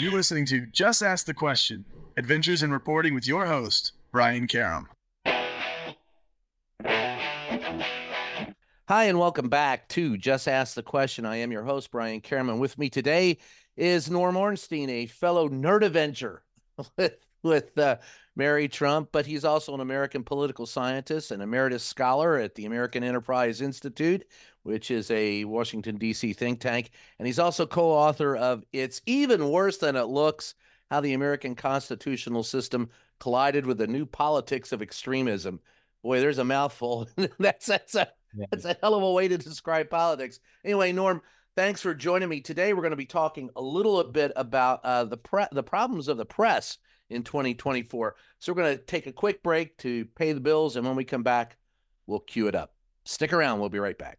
You're listening to Just Ask the Question Adventures in Reporting with your host, Brian Karem. Hi, and welcome back to Just Ask the Question. I am your host, Brian Karem. With me today is Norm Ornstein, a fellow nerd avenger with, with uh, Mary Trump, but he's also an American political scientist and emeritus scholar at the American Enterprise Institute, which is a Washington, D.C. think tank. And he's also co author of It's Even Worse Than It Looks How the American Constitutional System Collided with the New Politics of Extremism. Boy, there's a mouthful. that's, that's a that's a hell of a way to describe politics. Anyway, Norm, thanks for joining me today. We're going to be talking a little bit about uh, the pre- the problems of the press in 2024. So we're going to take a quick break to pay the bills, and when we come back, we'll cue it up. Stick around. We'll be right back.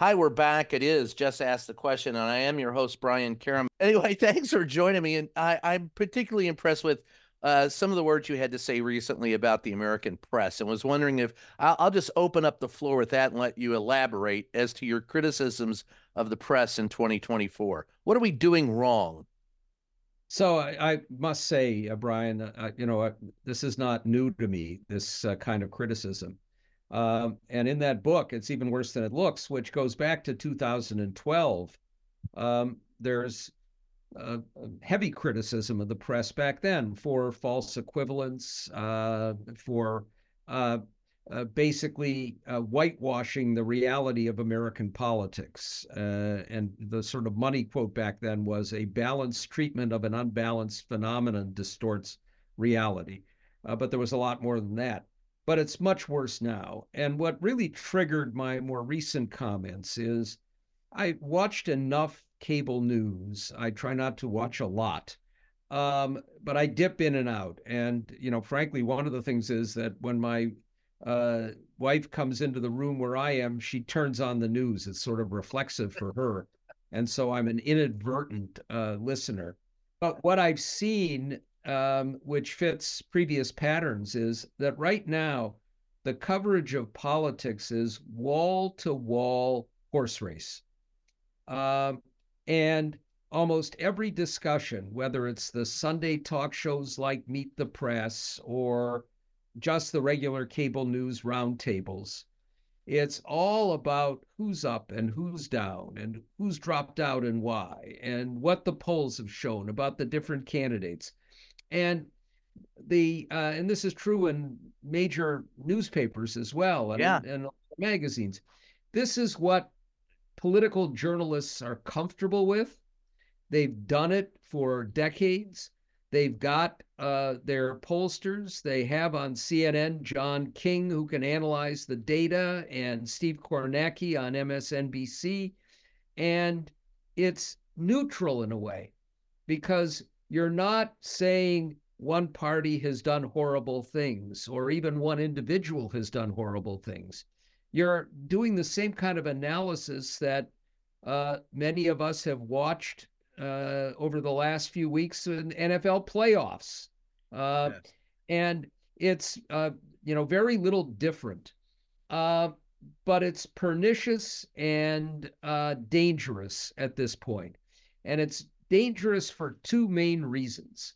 Hi, we're back. It is Just Ask the Question, and I am your host, Brian Karem. Anyway, thanks for joining me. And I, am particularly impressed with uh, some of the words you had to say recently about the American press and was wondering if I'll, I'll, just open up the floor with that and let you elaborate as to your criticisms of the press in 2024. What are we doing wrong? So I, I must say, uh, Brian, uh, you know, uh, this is not new to me, this uh, kind of criticism. Um, and in that book, it's even worse than it looks, which goes back to 2012. Um, there's uh, heavy criticism of the press back then for false equivalence, uh, for uh, uh basically uh, whitewashing the reality of American politics. Uh, and the sort of money quote back then was a balanced treatment of an unbalanced phenomenon distorts reality. but there was a lot more than that but it's much worse now. And what really triggered my more recent comments is I watched enough cable news. I try not to watch a lot, um, but I dip in and out. And, you know, frankly, one of the things is that when my uh, wife comes into the room where I am, she turns on the news. It's sort of reflexive for her. And so I'm an inadvertent uh, listener. But what I've seen um, which fits previous patterns, is that right now the coverage of politics is wall to wall horse race. Um, and almost every discussion, whether it's the Sunday talk shows like Meet the Press or just the regular cable news roundtables, it's all about who's up and who's down and who's dropped out and why, and what the polls have shown about the different candidates. And the uh, and this is true in major newspapers as well and, yeah. and magazines. This is what political journalists are comfortable with. They've done it for decades. They've got uh, their pollsters. They have on CNN John King, who can analyze the data, and Steve Kornacki on MSNBC. And it's neutral in a way because you're not saying one party has done horrible things or even one individual has done horrible things. You're doing the same kind of analysis that uh, many of us have watched uh, over the last few weeks in NFL playoffs. Uh, yes. And it's, uh, you know, very little different. Uh, but it's pernicious and uh, dangerous at this point. And it's dangerous for two main reasons.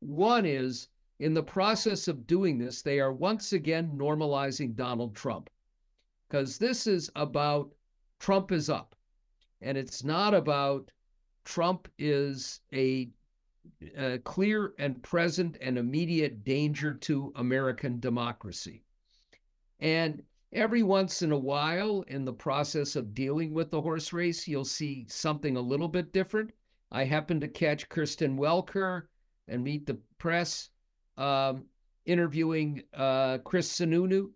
One is in the process of doing this, they are once again normalizing Donald Trump because this is about Trump is up. And it's not about Trump is a, a clear and present and immediate danger to American democracy. And every once in a while, in the process of dealing with the horse race, you'll see something a little bit different. I happened to catch Kristen Welker and meet the press um, interviewing uh, Chris Sununu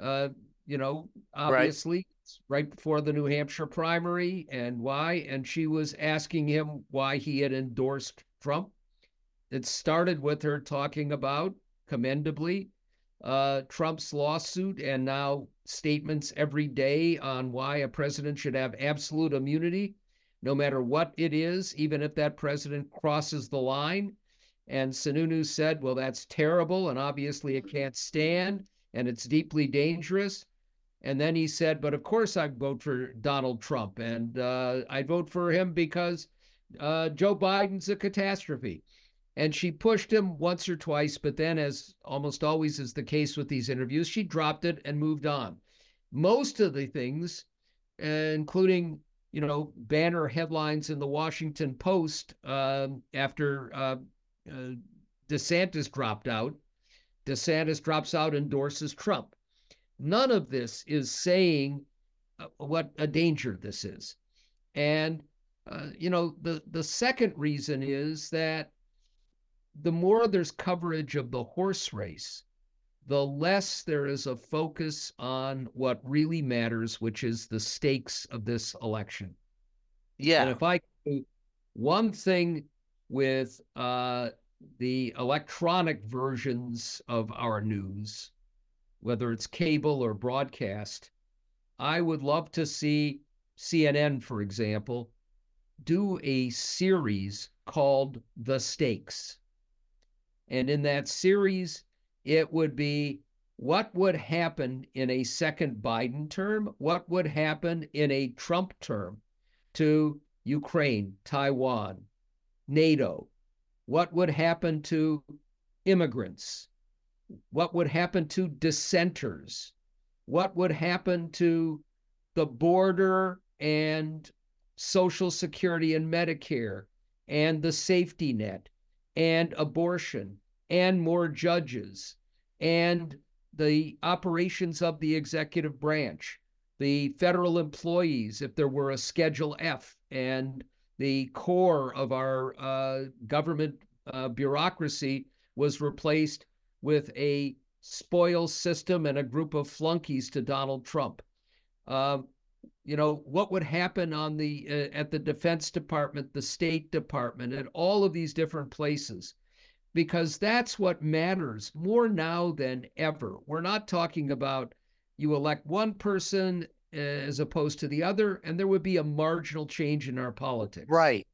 uh, you know, obviously right. right before the New Hampshire primary and why. And she was asking him why he had endorsed Trump. It started with her talking about, commendably, uh, Trump's lawsuit and now statements every day on why a president should have absolute immunity, no matter what it is, even if that president crosses the line. And Sununu said, well, that's terrible. And obviously it can't stand and it's deeply dangerous. And then he said, but of course I'd vote for Donald Trump. And uh, I'd vote for him because uh, Joe Biden's a catastrophe. And she pushed him once or twice, but then, as almost always is the case with these interviews, she dropped it and moved on. Most of the things, uh, including you know banner headlines in the Washington Post uh, after uh, uh, DeSantis dropped out, DeSantis drops out, endorses Trump. None of this is saying uh, what a danger this is, and uh, you know the the second reason is that the more there's coverage of the horse race, the less there is a focus on what really matters, which is the stakes of this election. Yeah. And if I one thing with uh, the electronic versions of our news, whether it's cable or broadcast, I would love to see CNN, for example, do a series called The Stakes. And in that series, it would be what would happen in a second Biden term? What would happen in a Trump term to Ukraine, Taiwan, NATO? What would happen to immigrants? What would happen to dissenters? What would happen to the border and Social Security and Medicare and the safety net and abortion and more judges and the operations of the executive branch, the federal employees, if there were a Schedule F, and the core of our uh, government uh, bureaucracy was replaced with a spoil system and a group of flunkies to Donald Trump. Uh, you know what would happen on the uh, at the Defense Department, the State Department, at all of these different places because that's what matters more now than ever. We're not talking about you elect one person as opposed to the other, and there would be a marginal change in our politics. Right.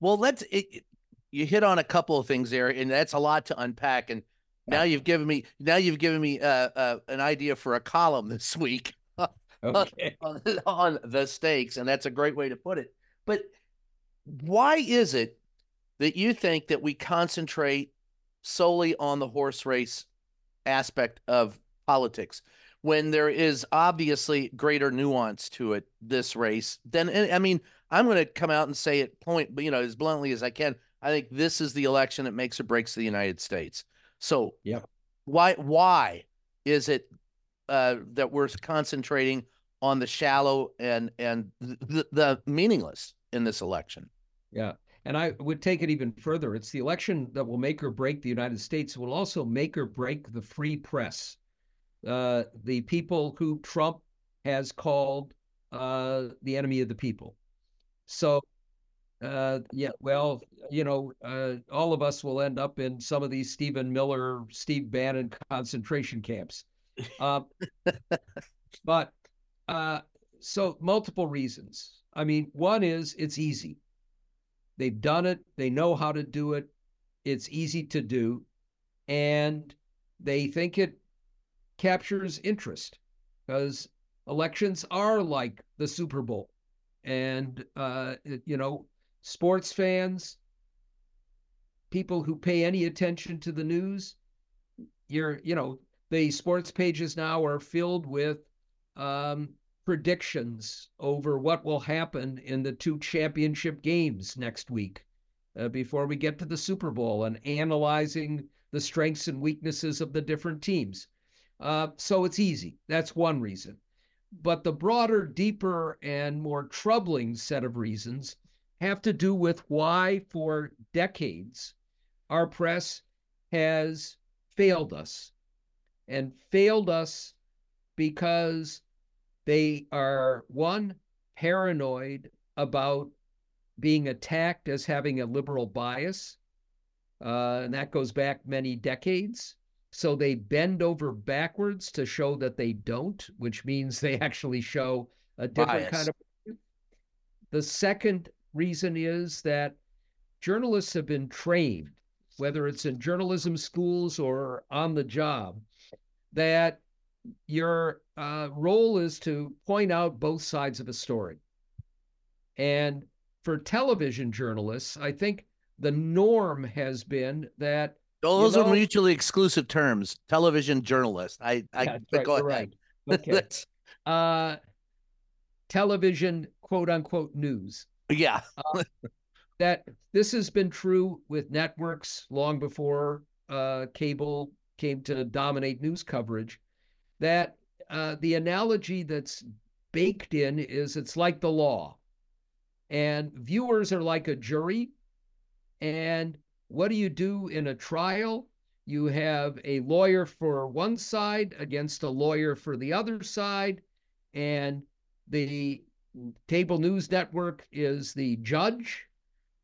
Well, let's. It, you hit on a couple of things there, and that's a lot to unpack. And now you've given me now you've given me uh, uh, an idea for a column this week okay. on, on the stakes, and that's a great way to put it. But why is it that you think that we concentrate solely on the horse race aspect of politics. When there is obviously greater nuance to it this race then i mean i'm going to come out and say it point you know as bluntly as i can i think this is the election that makes or breaks the united states. So yeah why why is it uh, that we're concentrating on the shallow and and the, the meaningless in this election? Yeah and I would take it even further. It's the election that will make or break the United States. Will also make or break the free press. Uh, the people who Trump has called uh, the enemy of the people. So, uh, yeah, well, you know, uh, all of us will end up in some of these Stephen Miller, Steve Bannon concentration camps. Um, but uh, so multiple reasons. I mean, one is it's easy They've done it, they know how to do it, it's easy to do, and they think it captures interest because elections are like the Super Bowl. And, uh, you know, sports fans, people who pay any attention to the news, you're, you know, the sports pages now are filled with um, predictions over what will happen in the two championship games next week uh, before we get to the Super Bowl and analyzing the strengths and weaknesses of the different teams. Uh, so it's easy. That's one reason. But the broader, deeper, and more troubling set of reasons have to do with why, for decades, our press has failed us and failed us because they are one paranoid about being attacked as having a liberal bias, uh, and that goes back many decades. So they bend over backwards to show that they don't, which means they actually show a different Bias. kind of. The second reason is that journalists have been trained, whether it's in journalism schools or on the job, that your uh, role is to point out both sides of a story. And for television journalists, I think the norm has been that Those know- are mutually exclusive terms. Television journalist. I, I Yeah, but right, go ahead. right. Okay. Uh, television quote unquote news. yeah. that this has been true with networks long before uh, cable came to dominate news coverage. That uh, the analogy that's baked in is it's like the law, and viewers are like a jury. And what do you do in a trial? You have a lawyer for one side against a lawyer for the other side, and the cable news network is the judge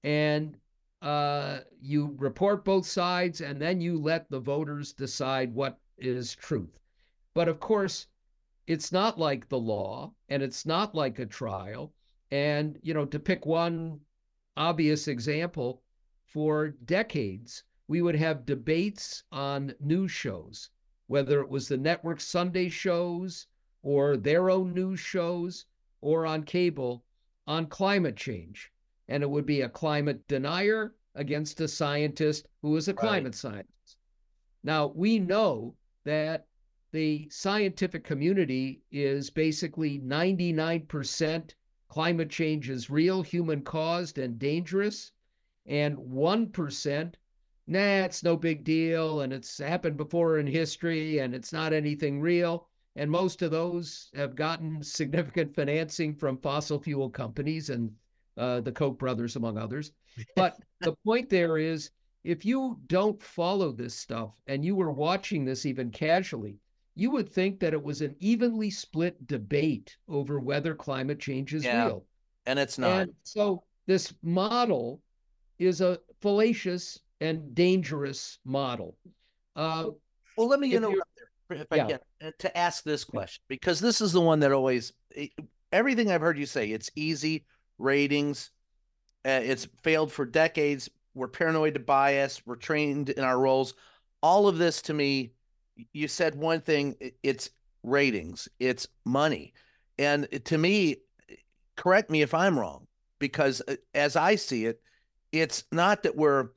and uh, you report both sides and then you let the voters decide what is truth. But of course, it's not like the law and it's not like a trial. And, you know, to pick one obvious example, for decades, we would have debates on news shows, whether it was the network Sunday shows or their own news shows or on cable on climate change and it would be a climate denier against a scientist who is a Right. climate scientist. Now, we know that the scientific community is basically 99% climate change is real, human caused, and dangerous, and 1%, nah, it's no big deal, and it's happened before in history, and it's not anything real. And most of those have gotten significant financing from fossil fuel companies and uh, the Koch brothers, among others. But the point there is if you don't follow this stuff and you were watching this even casually, you would think that it was an evenly split debate over whether climate change is Yeah, real. And it's not. And so this model is a fallacious and dangerous model. Uh, Well, let me interrupt there if I Yeah. can uh, to ask this question because this is the one that always everything I've heard you say it's easy ratings, uh, it's failed for decades. We're paranoid to bias. We're trained in our roles. All of this to me, you said one thing. It's ratings. It's money, and to me, correct me if I'm wrong because uh, as I see it, it's not that we're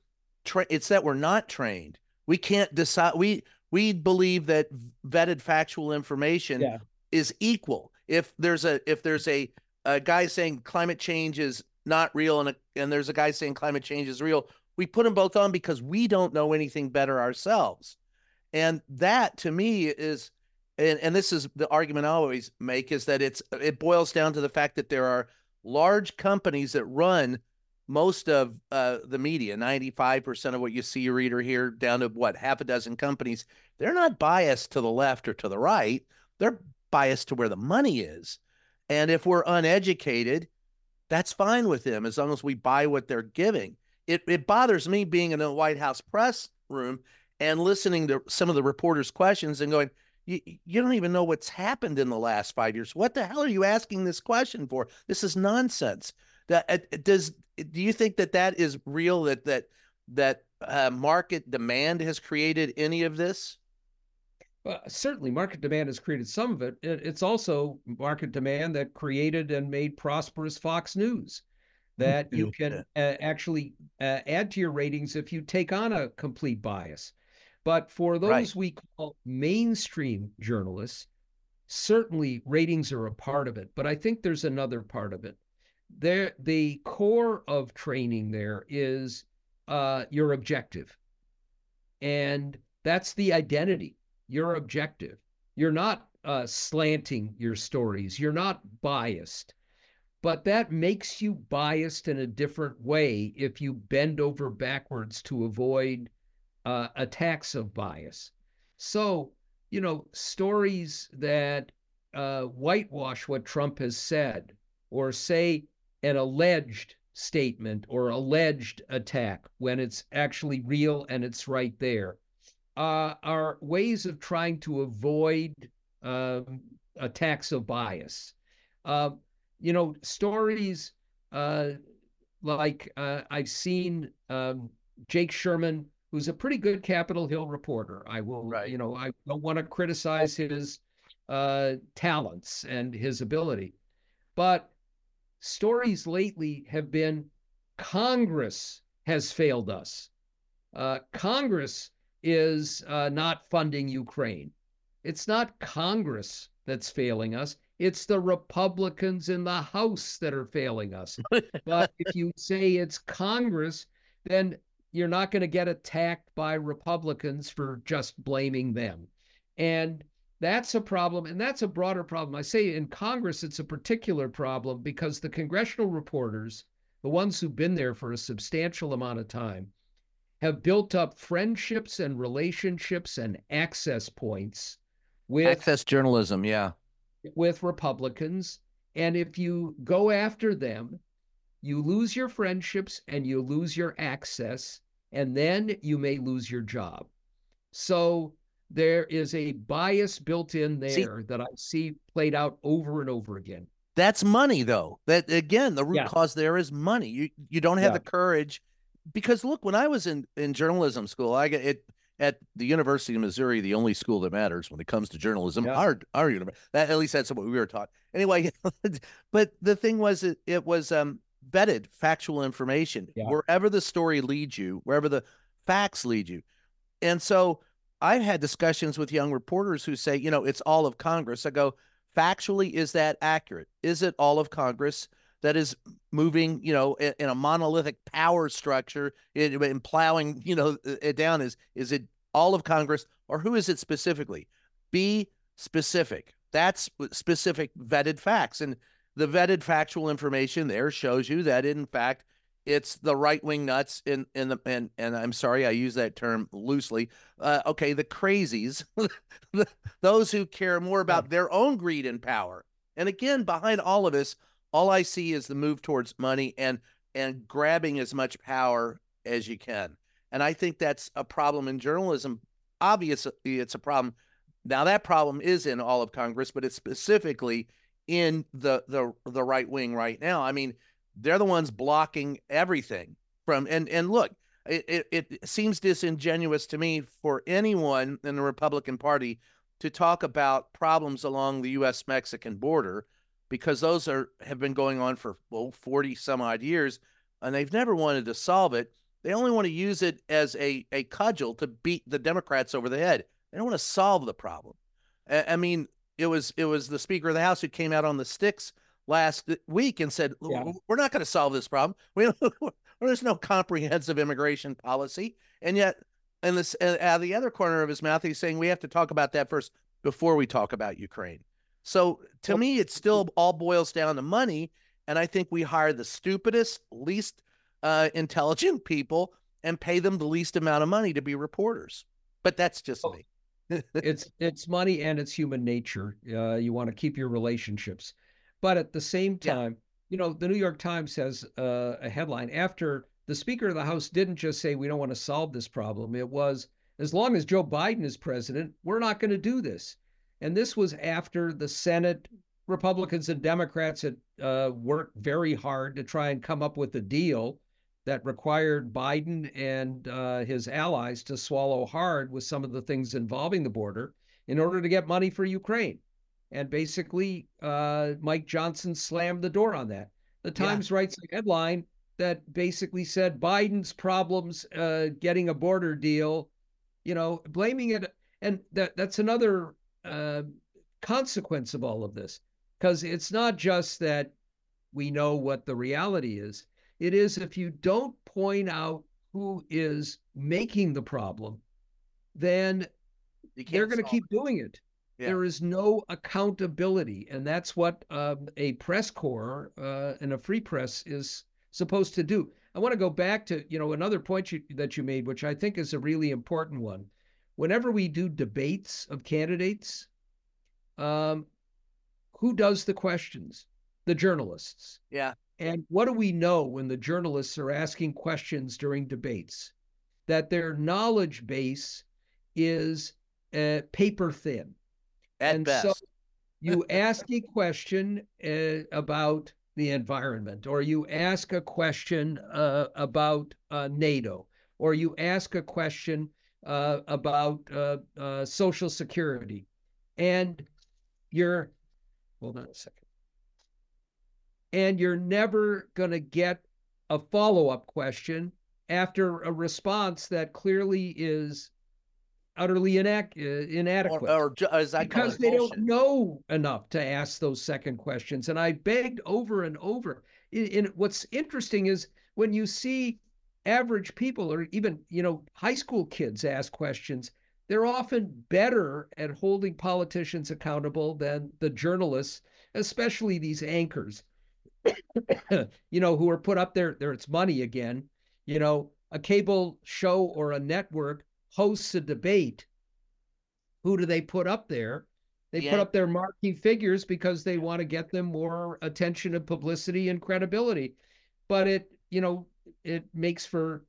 tra- it's that we're not trained. We can't decide. We we believe that vetted factual information Yeah. is equal. If there's a if there's a a guy saying climate change is not real and a, and there's a guy saying climate change is real, we put them both on because we don't know anything better ourselves. And that to me is and, and this is the argument I always make is that it's it boils down to the fact that there are large companies that run most of uh, the media, 95% of what you see, read, or hear, down to what, half a dozen companies, they're not biased to the left or to the right. They're biased to where the money is. And if we're uneducated, that's fine with them as long as we buy what they're giving. It, it bothers me being in a White House press room and listening to some of the reporters' questions and going, you, you don't even know what's happened in the last five years. What the hell are you asking this question for? This is nonsense. That uh, does do you think that that is real? That that that uh, market demand has created any of this? Well, certainly, market demand has created some of it. It- It's also market demand that created and made prosperous Fox News. That you can uh, actually uh, add to your ratings if you take on a complete bias. But for those Right. we call mainstream journalists, certainly ratings are a part of it. But I think there's another part of it. There, the core of training there is uh, your objective, and that's the identity you're objective. You're not uh, slanting your stories. You're not biased. But that makes you biased in a different way if you bend over backwards to avoid uh, attacks of bias. So you know, stories that uh, whitewash what Trump has said or say an alleged statement or alleged attack when it's actually real and it's right there uh, are ways of trying to avoid um, attacks of bias. Uh, you know, stories uh, like uh, I've seen um, Jake Sherman, who's a pretty good Capitol Hill reporter. I will, right. you know, I don't want to criticize his uh, talents and his ability, but stories lately have been Congress has failed us. Uh, Congress is uh, not funding Ukraine. It's not Congress that's failing us. It's the Republicans in the House that are failing us. but if you say it's Congress, then you're not going to get attacked by Republicans for just blaming them. And that's a problem. And that's a broader problem. I say in Congress, it's a particular problem because the congressional reporters, the ones who've been there for a substantial amount of time, have built up friendships and relationships and access points with access journalism, yeah, with Republicans. And if you go after them, you lose your friendships and you lose your access, and then you may lose your job. So there is a bias built in there see, that I see played out over and over again. That's money, though. That again, the root yeah. cause there is money. You you don't have yeah. the courage because look, when I was in in journalism school, I get it at the University of Missouri, the only school that matters when it comes to journalism. Yeah. Our our university, that at least that's what we were taught. Anyway, but the thing was, it, it was um, vetted factual information yeah. wherever the story leads you, wherever the facts lead you, and so I've had discussions with young reporters who say, you know, it's all of Congress. I go, factually, is that accurate? Is it all of Congress? that is moving, you know, in, in a monolithic power structure and plowing, you know, it down? Is is it all of Congress or who is it specifically? Be specific. That's uh, specific vetted facts, and the vetted factual information there shows you that in fact it's the right wing nuts in in the and and I'm sorry I use that term loosely. Uh, okay, the crazies, those who care more about their own greed and power. And again, behind all of this all I see is the move towards money and and grabbing as much power as you can. And I think that's a problem in journalism. Obviously, it's a problem. Now that problem is in all of Congress, but it's specifically in the the the right wing right now. I mean, they're the ones blocking everything from and and look, it, it, it seems disingenuous to me for anyone in the Republican Party to talk about problems along the U.S. Mexican border because those are have been going on for well 40 some odd years and they've never wanted to solve it they only want to use it as a, a cudgel to beat the democrats over the head they don't want to solve the problem I, I mean it was it was the speaker of the house who came out on the sticks last week and said yeah. we're not going to solve this problem we there's no comprehensive immigration policy and yet and this out of the other corner of his mouth he's saying we have to talk about that first before we talk about ukraine so to me, it still all boils down to money. And I think we hire the stupidest, least uh, intelligent people and pay them the least amount of money to be reporters. But that's just me. It's it's money and it's human nature. Uh, you want to keep your relationships, but at the same time, yeah. you know, the New York Times has uh, a headline after the Speaker of the House didn't just say we don't want to solve this problem. It was as long as Joe Biden is president, we're not going to do this. And this was after the Senate, Republicans and Democrats had uh, worked very hard to try and come up with a deal that required Biden and uh, his allies to swallow hard with some of the things involving the border in order to get money for Ukraine. And basically, uh, Mike Johnson slammed the door on that. The Times yeah. writes a headline that basically said Biden's problems uh, getting a border deal, you know, blaming it. And that that's another uh, consequence of all of this because it's not just that we know what the reality is. It is if you don't point out who is making the problem, then they're going to keep it. doing it. Yeah. There is no accountability, and that's what um, a press corps uh, and a free press is supposed to do. I want to go back to you know another point you, that you made, which I think is a really important one whenever we do debates of candidates, um, who does the questions? The journalists. Yeah. And what do we know when the journalists are asking questions during debates? That their knowledge base is uh, paper thin. At and best. so you ask a question uh, about the environment, or you ask a question uh, about uh, NATO, or you ask a question uh, about uh, uh, Social Security, and you're hold on a second, and you're never going to get a follow up question after a response that clearly is utterly inac- uh, inadequate or, or ju- as I because they bullshit. don't know enough to ask those second questions. And I begged over and over. And what's interesting is when you see average people or even you know high school kids ask questions, they're often better at holding politicians accountable than the journalists, especially these anchors. you know, who are put up there. There, it's money again. You know, a cable show or a network hosts a debate, who do they put up there? They Yeah. put up their marquee figures because they want to get them more attention and publicity and credibility. But it, you know, it makes for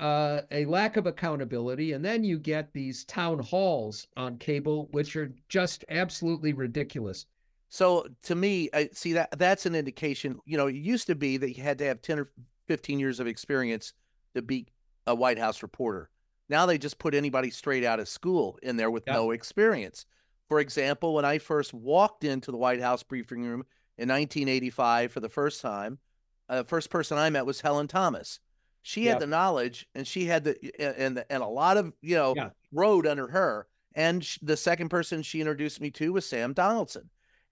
uh, a lack of accountability. And then you get these town halls on cable, which are just absolutely ridiculous. So to me, I see that that's an indication. You know, it used to be that you had to have ten or fifteen years of experience to be a White House reporter. Now they just put anybody straight out of school in there with Yeah. no experience. For example, when I first walked into the White House briefing room in 1985 for the first time, uh, the first person I met was Helen Thomas. She had the knowledge, and she had the and and a lot of you know Yeah. road under her. And the second person she introduced me to was Sam Donaldson.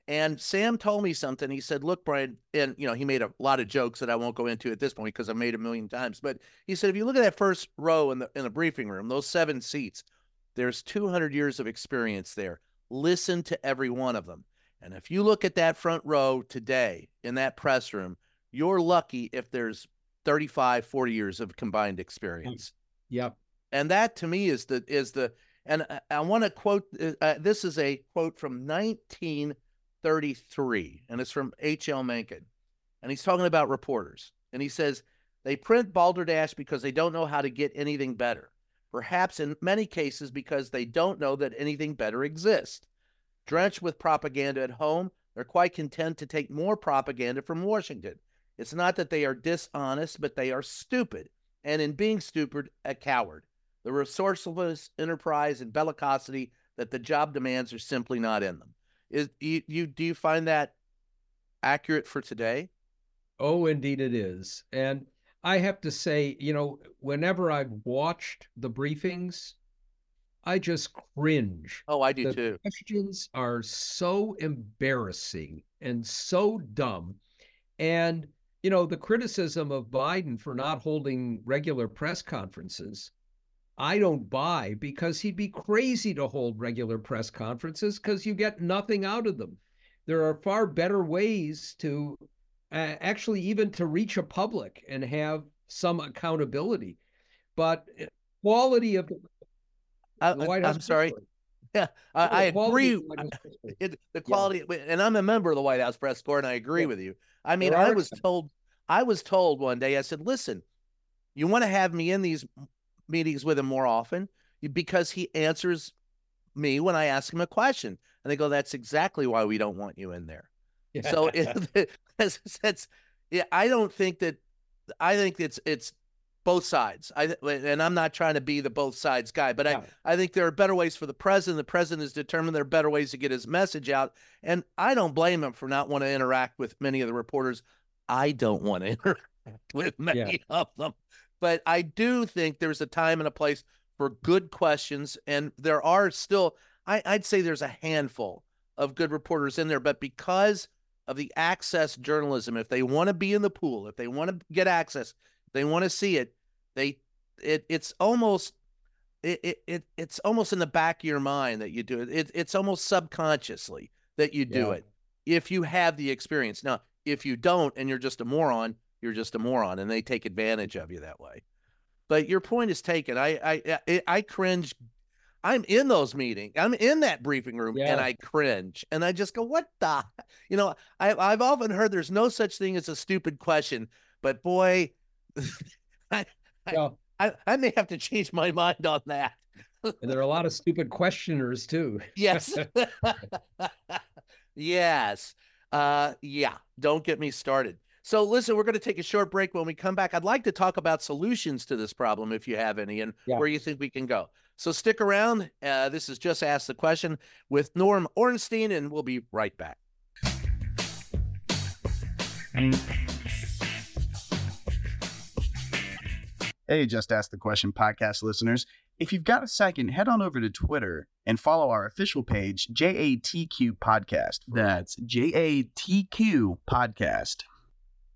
And Sam told me something. He said, "Look, Brian," and you know, he made a lot of jokes that I won't go into at this point because I've made a million times. But he said, if you look at that first row in the in the briefing room, those seven seats, there's 200 years of experience there. Listen to every one of them. And if you look at that front row today in that press room, you're lucky if there's 35, 40 years of combined experience Yep. and that to me is the is the and I, I want to quote uh, uh, this is a quote from 1933 and it's from H.L. Mencken and he's talking about reporters and he says they print balderdash because they don't know how to get anything better perhaps in many cases because they don't know that anything better exists drenched with propaganda at home they're quite content to take more propaganda from Washington it's not that they are dishonest but they are stupid and in being stupid a coward the resourcefulness, enterprise, and bellicosity that the job demands are simply not in them. Is you, you do you find that accurate for today? Oh, indeed it is. And I have to say, you know, whenever I've watched the briefings, I just cringe. Oh, I do The too. questions are so embarrassing and so dumb. And, you know, the criticism of Biden for not holding regular press conferences, I don't buy because he'd be crazy to hold regular press conferences because you get nothing out of them. There are far better ways to uh, actually even to reach a public and have some accountability. But uh, quality of I, the White House. am sorry. Yeah, I. I agree. the White House press corps. It, the quality, and I'm a member of the White House press corps, and I agree Yeah. with you. I mean, I was some. told, I was told one day, I said, listen, you want to have me in these meetings with him more often because he answers me when I ask him a question. And they go, that's exactly why we don't want you in there. So it, it's, it's, yeah, I don't think that, I think it's, it's both sides. I, and I'm not trying to be the both sides guy, but Yeah. I, I think there are better ways for the president. The president is determined there are better ways to get his message out. And I don't blame him for not want to interact with many of the reporters. I don't want to interact with many of them. But I do think there's a time and a place for good questions. And there are still, I, I'd say there's a handful of good reporters in there. But because of the access journalism, if they want to be in the pool, if they want to get access, they want to see it, they it it's almost it, it, it it's almost in the back of your mind that you do it. it it's almost subconsciously that you do Yeah. it if you have the experience. Now, if you don't and you're just a moron, you're just a moron, and they take advantage of you that way. But your point is taken. I I I, cringe. I'm in those meetings. I'm in that briefing room Yeah. and I cringe and I just go, what the, you know, I, I've often heard there's no such thing as a stupid question, but boy, I, I- Yeah. I, I may have to change my mind on that. And there are a lot of stupid questioners too. Yes. yes. Uh, yeah. Don't get me started. So, listen, we're going to take a short break. When we come back, I'd like to talk about solutions to this problem, if you have any, and Yeah. where you think we can go. So, stick around. Uh, this is Just Ask the Question with Norm Ornstein, and we'll be right back. Hey, Just Ask the Question podcast listeners. If you've got a second, head on over to Twitter and follow our official page, JATQ Podcast. That's JATQ Podcast.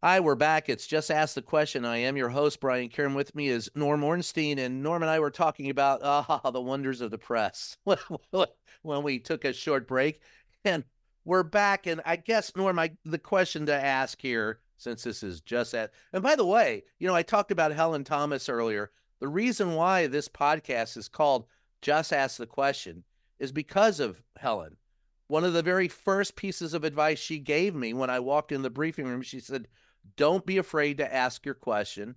Hi, we're back. It's Just Ask the Question. I am your host, Brian Karem. With me is Norm Ornstein, and Norm and I were talking about uh, the wonders of the press when we took a short break. And we're back. And I guess, Norm, I, the question to ask here, since this is just that, and by the way, you know, I talked about Helen Thomas earlier. The reason why this podcast is called Just Ask the Question is because of Helen. One of the very first pieces of advice she gave me when I walked in the briefing room, she said, don't be afraid to ask your question.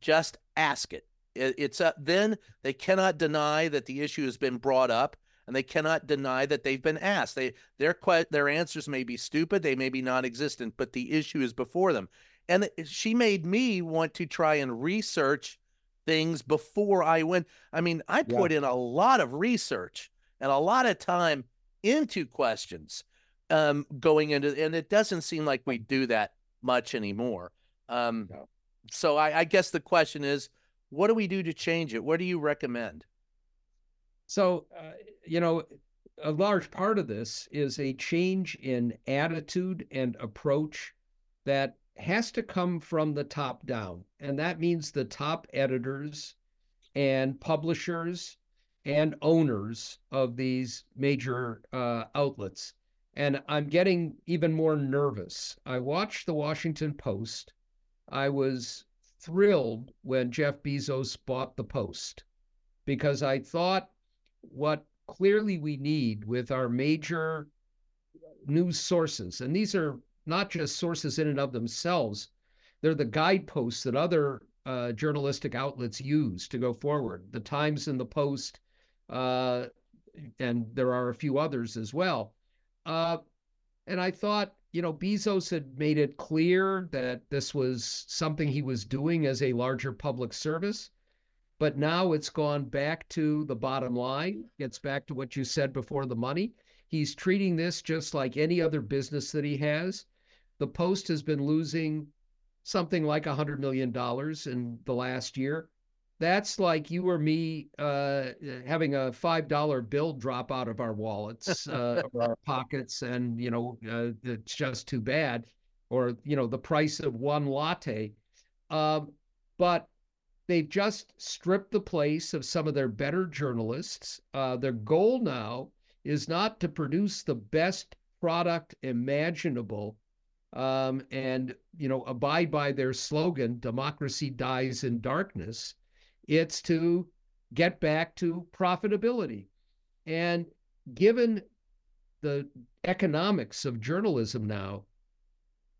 Just ask it. It- It's a, then they cannot deny that the issue has been brought up, and they cannot deny that they've been asked. They their their answers may be stupid, they may be non-existent, but the issue is before them. And she made me want to try and research things before I went. I mean, I Yeah. put in a lot of research and a lot of time into questions um, going into, and it doesn't seem like we do that much anymore. Um, No. So I, I guess the question is, what do we do to change it? What do you recommend? So, uh, you know, a large part of this is a change in attitude and approach that has to come from the top down. And that means the top editors and publishers and owners of these major uh, outlets. And I'm getting even more nervous. I watched the Washington Post. I was thrilled when Jeff Bezos bought the Post because I thought what clearly we need with our major news sources, and these are not just sources in and of themselves, they're the guideposts that other uh, journalistic outlets use to go forward. The Times and the Post, uh, and there are a few others as well. Uh, and I thought, you know, Bezos had made it clear that this was something he was doing as a larger public service but now it's gone back to the bottom line gets back to what you said before the money. He's treating this just like any other business that he has. The post has been losing something like a hundred million dollars in the last year that's like you or me uh, having a five dollar bill drop out of our wallets uh, or our pockets and you know uh, it's just too bad or you know the price of one latte um, but they've just stripped the place of some of their better journalists. Uh, their goal now is not to produce the best product imaginable um, and you know abide by their slogan democracy dies in darkness it's to get back to profitability and given the economics of journalism now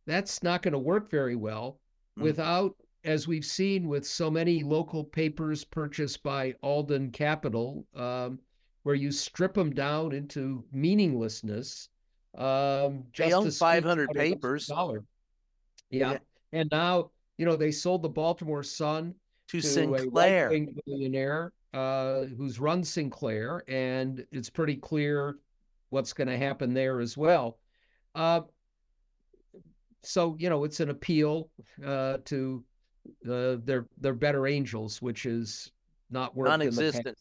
that's not going to work very well Mm. without as we've seen with so many local papers purchased by Alden Capital, um, where you strip them down into meaninglessness. Um, They just own 500 out an extra papers. Yeah. Yeah. and now you know they sold the Baltimore Sun To to Sinclair. right-wing billionaire uh, who's run Sinclair, and it's pretty clear what's going to happen there as well. Uh, so you know, it's an appeal uh, to uh, their their better angels, which is not the past. Non-existent.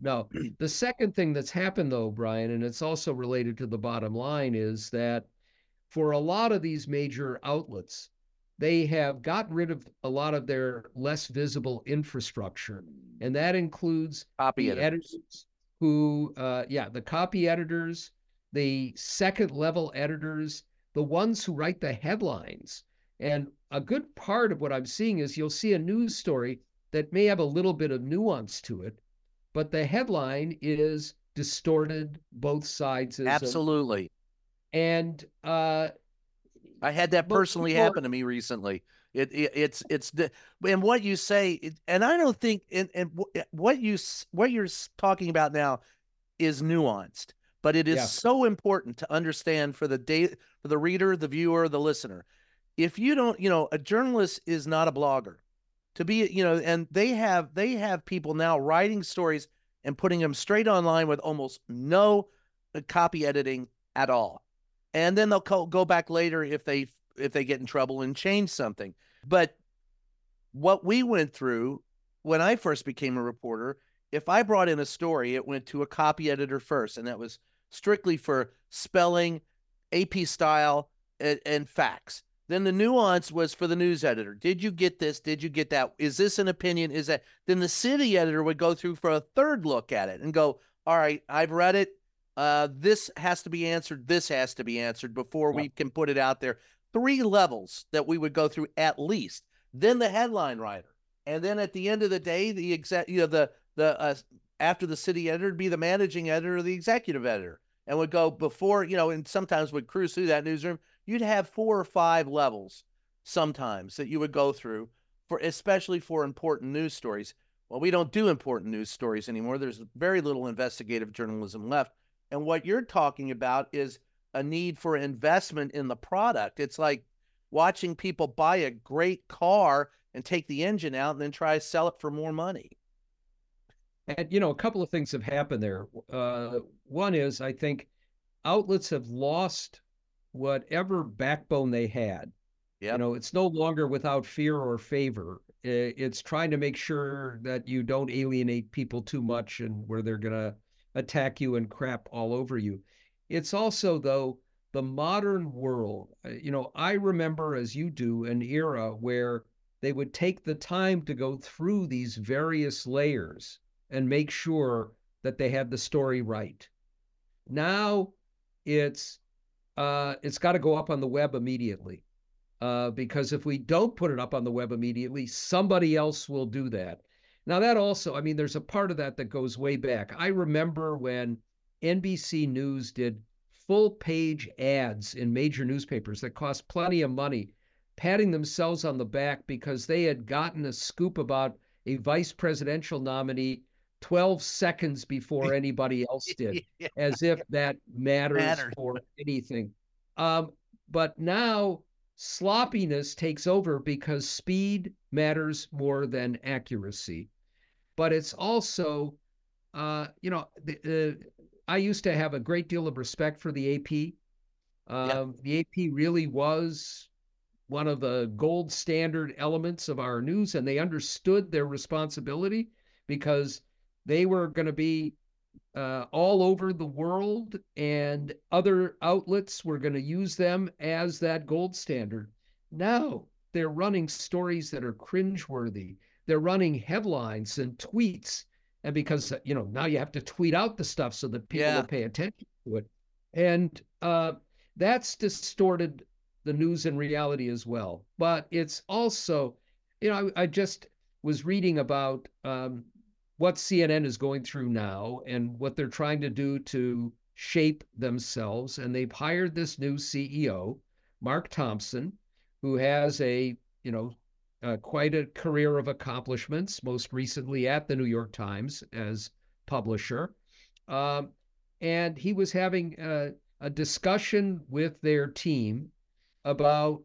no. The second thing that's happened, though, Brian, and it's also related to the bottom line, is that for a lot of these major outlets, they have gotten rid of a lot of their less visible infrastructure, and that includes copy the editors. editors who, uh, yeah, the copy editors, the second level editors, the ones who write the headlines. And a good part of what I'm seeing is you'll see a news story that may have a little bit of nuance to it, but the headline is distorted both sides. Absolutely. And uh, I had that personally happen to me recently. It, it, it's it's the and what you say, it, and I don't think and and what you what you're talking about now is nuanced, but it is yeah. so important to understand for the day for the reader, the viewer, the listener. If you don't, you know, a journalist is not a blogger. To be, you know, and they have they have people now writing stories and putting them straight online with almost no uh, copy editing at all and then they'll go back later if they if they get in trouble and change something. But what we went through when I first became a reporter, if I brought in a story, it went to a copy editor first, and that was strictly for spelling, AP style, and, and facts. Then the nuance was for the news editor. Did you get this? Did you get that? Is this an opinion? Is that? Then the city editor would go through for a third look at it and go, all right, I've read it uh, this has to be answered, this has to be answered before we can put it out there. Three levels that we would go through at least. Then the headline writer, and then at the end of the day, the exact you know the the uh, after the city editor be the managing editor or the executive editor, and would go before you know, and sometimes would cruise through that newsroom. You'd have four or five levels sometimes that you would go through for especially for important news stories. Well, we don't do important news stories anymore. There's very little investigative journalism left. And what you're talking about is a need for investment in the product. It's like watching people buy a great car and take the engine out and then try to sell it for more money. And, you know, a couple of things have happened there. Uh, one is, I think outlets have lost whatever backbone they had. Yep. You know, it's no longer without fear or favor. It's trying to make sure that you don't alienate people too much and where they're going to attack you and crap all over you. It's also, though, the modern world. Uh, you know, I remember, as you do, an era where they would take the time to go through these various layers and make sure that they had the story right. Now it's uh, it's got to go up on the web immediately. Uh, because if we don't put it up on the web immediately, somebody else will do that. Now, that also, I mean, there's a part of that that goes way back. I remember when NBC News did full page ads in major newspapers that cost plenty of money, patting themselves on the back because they had gotten a scoop about a vice presidential nominee 12 seconds before anybody else did, yeah. as if that matters, matters. for anything. Um, but now sloppiness takes over because speed matters more than accuracy but it's also, uh, you know, the, uh, I used to have a great deal of respect for the AP. Um, The AP really was one of the gold standard elements of our news, and they understood their responsibility because they were going to be uh, all over the world, and other outlets were going to use them as that gold standard. Now they're running stories that are cringeworthy they're running headlines and tweets. And because, you know, now you have to tweet out the stuff so that people yeah. will pay attention to it. And uh, that's distorted the news and reality as well. But it's also, you know, I, I just was reading about um, what CNN is going through now and what they're trying to do to shape themselves. And they've hired this new CEO, Mark Thompson, who has a, you know, uh, quite a career of accomplishments, most recently at the New York Times as publisher. Um, and he was having a, a, discussion with their team about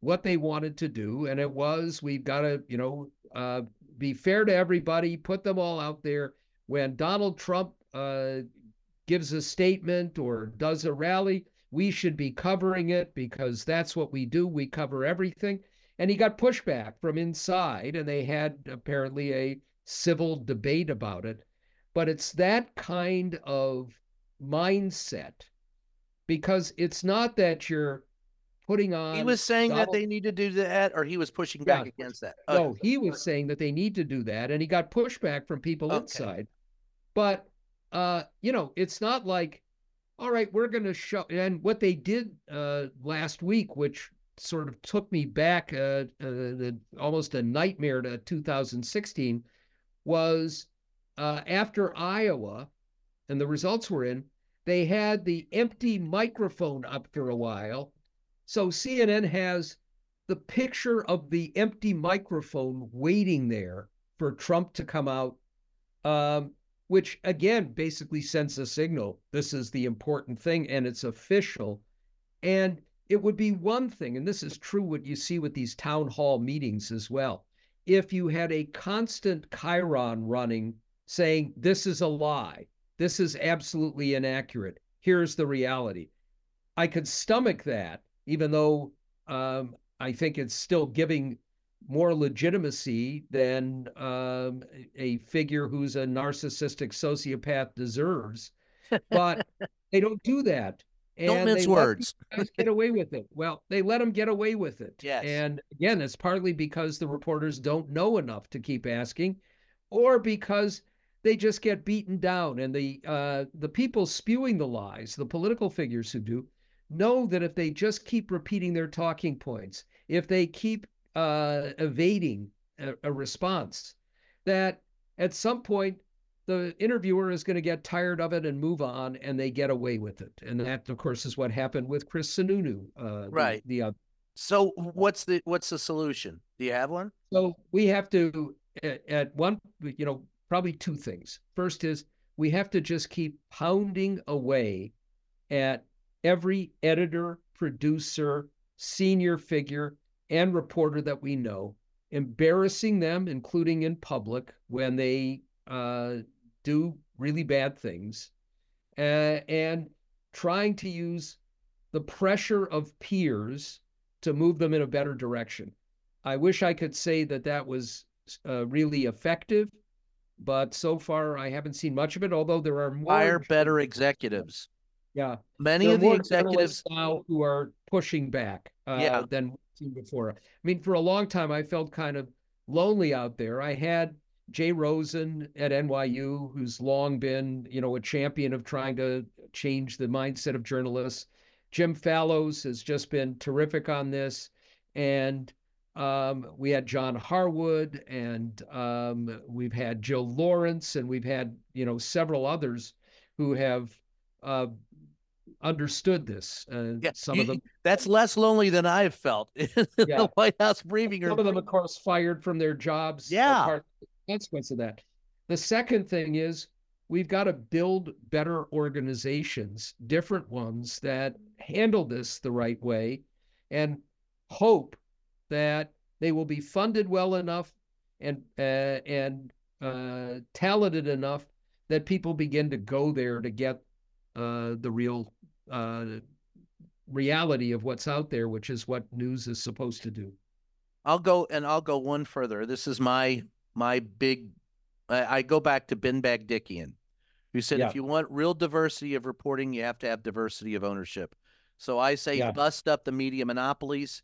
what they wanted to do. And it was, we've got to, you know, uh, be fair to everybody, put them all out there. When Donald Trump uh, gives a statement or does a rally, we should be covering it because that's what we do. We cover everything and he got pushback from inside, and they had apparently a civil debate about it. but it's that kind of mindset because it's not that you're putting on. He was saying Donald, that they need to do that, or he was pushing Yeah. back against that. No, he was saying that they need to do that, and he got pushback from people Okay. inside. But uh, you know, it's not like, all right, we're going to show. And what they did uh, last week, which sort of took me back uh, uh, almost a nightmare to 2016, was uh, after Iowa, and the results were in. They had the empty microphone up for a while. So CNN has the picture of the empty microphone waiting there for Trump to come out, um, which again basically sends a signal this is the important thing and it's official. And it would be one thing, and this is true what you see with these town hall meetings as well. If you had a constant chyron running saying, this is a lie, this is absolutely inaccurate, here's the reality. I could stomach that, even though um, I think it's still giving more legitimacy than um, a figure who's a narcissistic sociopath deserves. But they don't do that. Don't and mince words. get away with it. Well, they let them get away with it. Yes. And again, it's partly because the reporters don't know enough to keep asking, or because they just get beaten down. And the uh, the people spewing the lies, the political figures who do, know that if they just keep repeating their talking points, if they keep uh, evading a, a response, that at some point the interviewer is going to get tired of it and move on, and they get away with it. And that, of course, is what happened with Chris Sununu. Uh, Right. The, the uh, So what's the what's the solution? Do you have one? so we have to at, at one, you know, probably two things. First is we have to just keep pounding away at every editor, producer, senior figure, and reporter that we know, embarrassing them, including in public when they uh, do really bad things, uh, and trying to use the pressure of peers to move them in a better direction. I wish I could say that that was uh, really effective, but so far I haven't seen much of it. Although there are more Hire better executives. Yeah, Many of the executives now who are pushing back uh, Yeah. than we've seen before. I mean, for a long time, I felt kind of lonely out there. I had Jay Rosen at NYU, who's long been, you know, a champion of trying to change the mindset of journalists. Jim Fallows has just been terrific on this, and um, we had John Harwood, and um, we've had Jill Lawrence, and we've had, you know, several others who have uh, understood this. Uh, Yeah, some you- of them, that's less lonely than I've felt in the White House briefing some of them, of course, fired from their jobs. Yeah. part of consequence of that. The second thing is we've got to build better organizations, different ones that handle this the right way, and hope that they will be funded well enough and uh, and uh, talented enough that people begin to go there to get uh, the real uh, reality of what's out there, which is what news is supposed to do. I'll go and I'll go one further. This is my my big. I, I go back to Ben Bagdikian, who said, Yeah. "If you want real diversity of reporting, you have to have diversity of ownership." So I say, Yeah. bust up the media monopolies,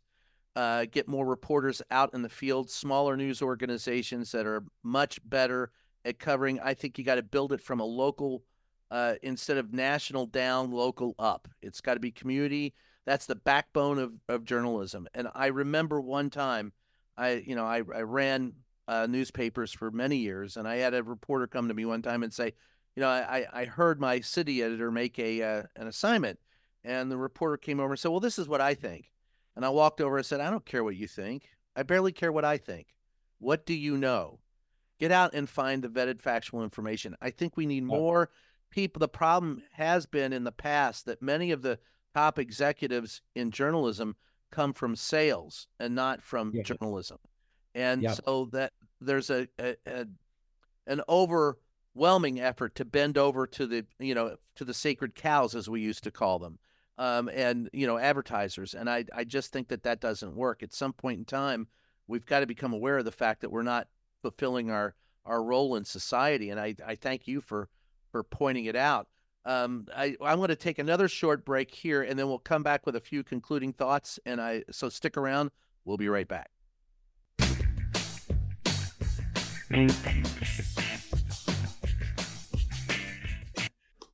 uh, get more reporters out in the field, smaller news organizations that are much better at covering. I think you got to build it from a local, uh, instead of national down, local up. It's got to be community that's the backbone of, of journalism. And I remember one time, I you know I, I ran uh, newspapers for many years, and I had a reporter come to me one time and say, you know, I, I heard my city editor make a uh, an assignment, and the reporter came over and said, well, this is what I think. And I walked over and said, I don't care what you think. I barely care what I think. What do you know? Get out and find the vetted factual information. I think we need more people. The problem has been in the past that many of the top executives in journalism come from sales and not from Yeah. journalism. And Yeah. so that there's a, a, a an overwhelming effort to bend over to the you know to the sacred cows as we used to call them um, and you know advertisers and I, I just think that that doesn't work at some point in time we've got to become aware of the fact that we're not fulfilling our our role in society. And I, I thank you for for pointing it out. Um, I, I'm going to take another short break here, and then we'll come back with a few concluding thoughts. And I so stick around. We'll be right back.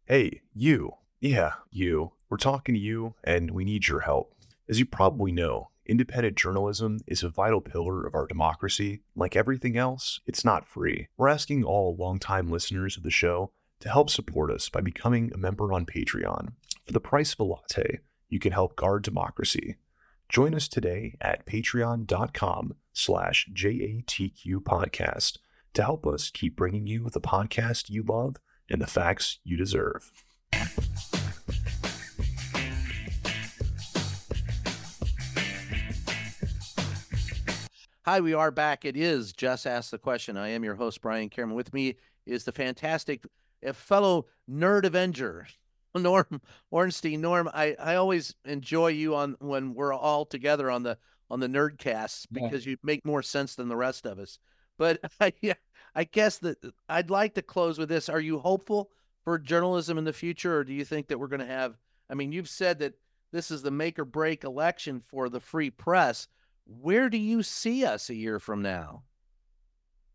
Hey, you. Yeah, you. We're talking to you, and we need your help. As you probably know, independent journalism is a vital pillar of our democracy. Like everything else, it's not free. We're asking all longtime listeners of the show to help support us by becoming a member on Patreon. For the price of a latte, you can help guard democracy. Join us today at patreon.com slash JATQ podcast to help us keep bringing you the podcast you love and the facts you deserve. Hi, we are back. It is Just Ask the Question. I am your host, Brian Karem. With me is the fantastic uh, fellow nerd avenger, Norm Ornstein. Norm, I, I always enjoy you on when we're all together on the on the nerdcasts because yeah. you make more sense than the rest of us. But I, I guess that I'd like to close with this. Are you hopeful for journalism in the future, or do you think that we're going to have? I mean, you've said that this is the make or break election for the free press. Where do you see us a year from now?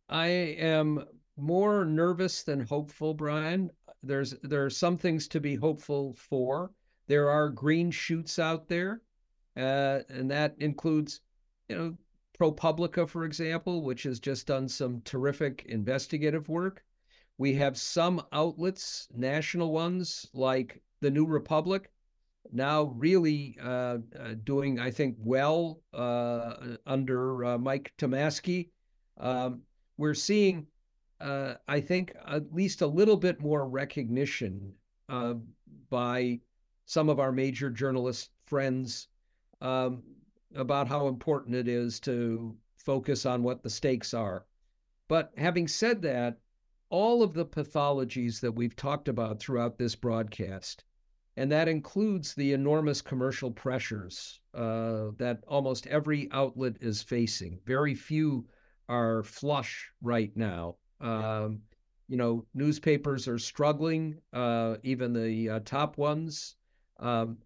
I am more nervous than hopeful, Brian. There's there are some things to be hopeful for. There are green shoots out there, uh, and that includes, you know, ProPublica, for example, which has just done some terrific investigative work. We have some outlets, national ones like the New Republic, now really uh, uh, doing, I think, well uh, under uh, Mike Tomasky. Um, we're seeing, uh, I think, at least a little bit more recognition uh, by some of our major journalist friends um, about how important it is to focus on what the stakes are. But having said that, all of the pathologies that we've talked about throughout this broadcast, and that includes the enormous commercial pressures uh, that almost every outlet is facing. Very few are flush right now. Um, you know, newspapers are struggling, uh, even the uh, top ones. Um,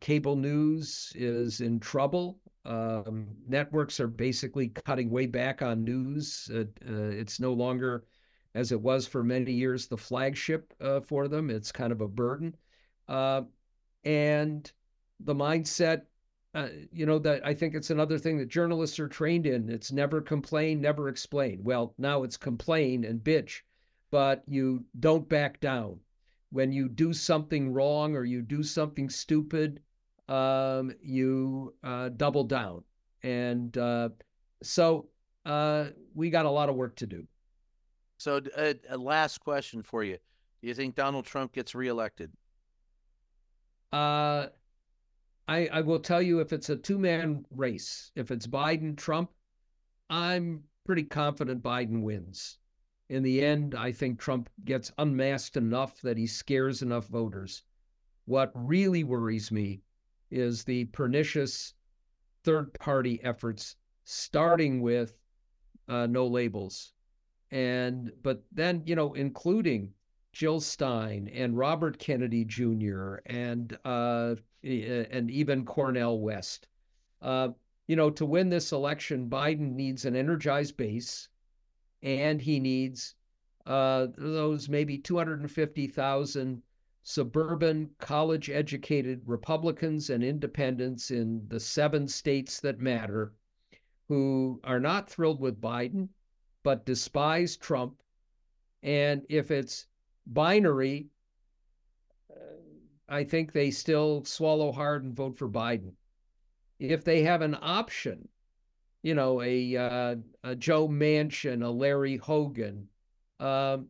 cable news is in trouble. Um, networks are basically cutting way back on news. Uh, uh, it's no longer, as it was for many years, the flagship uh, for them. It's kind of a burden. Uh, and the mindset, uh, you know, that I think it's another thing that journalists are trained in. It's never complain, never explain. Well, now it's complain and bitch, but you don't back down when you do something wrong or you do something stupid, um, you uh, double down. And uh, so uh, we got a lot of work to do. So, uh, a last question for you: Do you think Donald Trump gets reelected? Uh, I I will tell you if it's a two man race, if it's Biden Trump, I'm pretty confident Biden wins in the end, I think Trump gets unmasked enough that he scares enough voters. What really worries me is the pernicious third party efforts, starting with uh, no labels. And, but then, you know, including Jill Stein and Robert Kennedy Jr. and, uh, and even Cornel West. Uh, you know, to win this election, Biden needs an energized base and he needs uh, those maybe 250,000 suburban college educated Republicans and independents in the seven states that matter who are not thrilled with Biden, but despise Trump. And if it's binary, I think they still swallow hard and vote for Biden. If they have an option you know, a, uh, a Joe Manchin, a Larry Hogan. Um,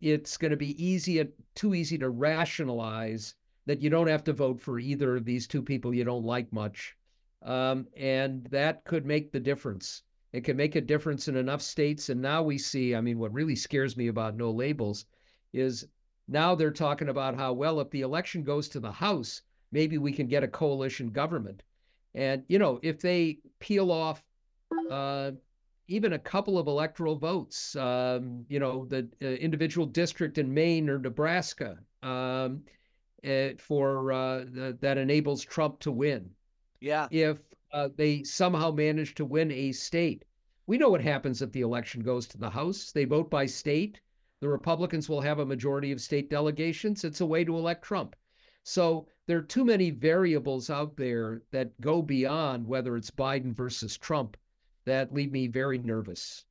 it's going to be easy, too easy to rationalize that you don't have to vote for either of these two people you don't like much. Um, and that could make the difference. It can make a difference in enough states. And now we see, I mean, what really scares me about no labels is now they're talking about how, well, if the election goes to the House, maybe we can get a coalition government. And, you know, if they peel off uh, even a couple of electoral votes. Um, you know, the uh, individual district in Maine or Nebraska um, uh, for uh, the, that enables Trump to win. Yeah. If uh, they somehow manage to win a state, we know what happens if the election goes to the House. They vote by state. The Republicans will have a majority of state delegations. It's a way to elect Trump. So there are too many variables out there that go beyond whether it's Biden versus Trump that leave me very nervous.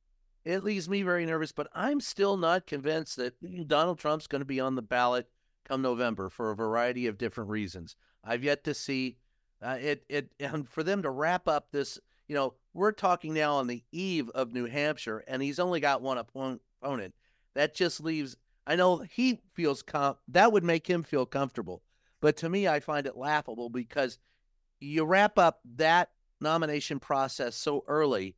It leaves me very nervous, but I'm still not convinced that Donald Trump's going to be on the ballot come November for a variety of different reasons. I've yet to see uh, it. It and for them to wrap up this, you know, we're talking now on the eve of New Hampshire, and he's only got one opponent. That just leaves. I know he feels com- that would make him feel comfortable, but to me, I find it laughable because you wrap up that nomination process so early.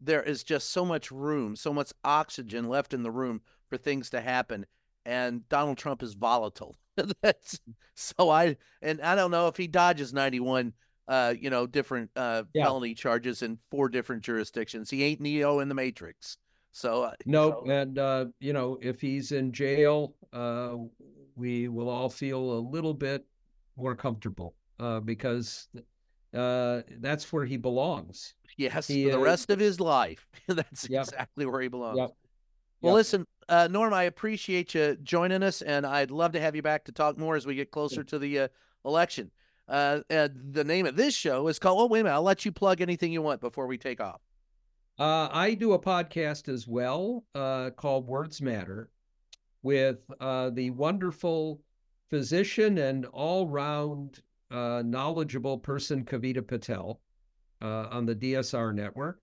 There is just so much room, so much oxygen left in the room for things to happen, and Donald Trump is volatile. That's so I and I don't know if he dodges ninety one uh, you know, different uh, yeah. felony charges in four different jurisdictions. He ain't Neo in the Matrix. So uh, no, so. and uh, you know, if he's in jail, uh, we will all feel a little bit more comfortable uh, because uh, that's where he belongs. Yes, he, for the rest of his life. that's yep. exactly where he belongs. Yep. Well, yep. listen, uh, Norm, I appreciate you joining us, and I'd love to have you back to talk more as we get closer to the uh, election. Uh, the name of this show is called. Oh, wait a minute! I'll let you plug anything you want before we take off. Uh, I do a podcast as well uh, called Words Matter with uh, the wonderful physician and all-round uh, knowledgeable person Kavita Patel uh, on the DSR network.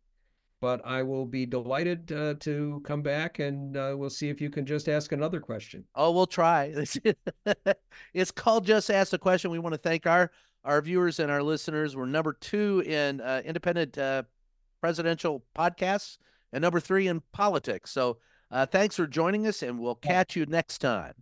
But I will be delighted uh, to come back and we'll see if you can just ask another question. Oh, we'll try. it's called Just Ask a Question. We want to thank our our viewers and our listeners. We're number two in independent presidential podcasts and number three in politics. So uh, thanks for joining us, and we'll catch you next time.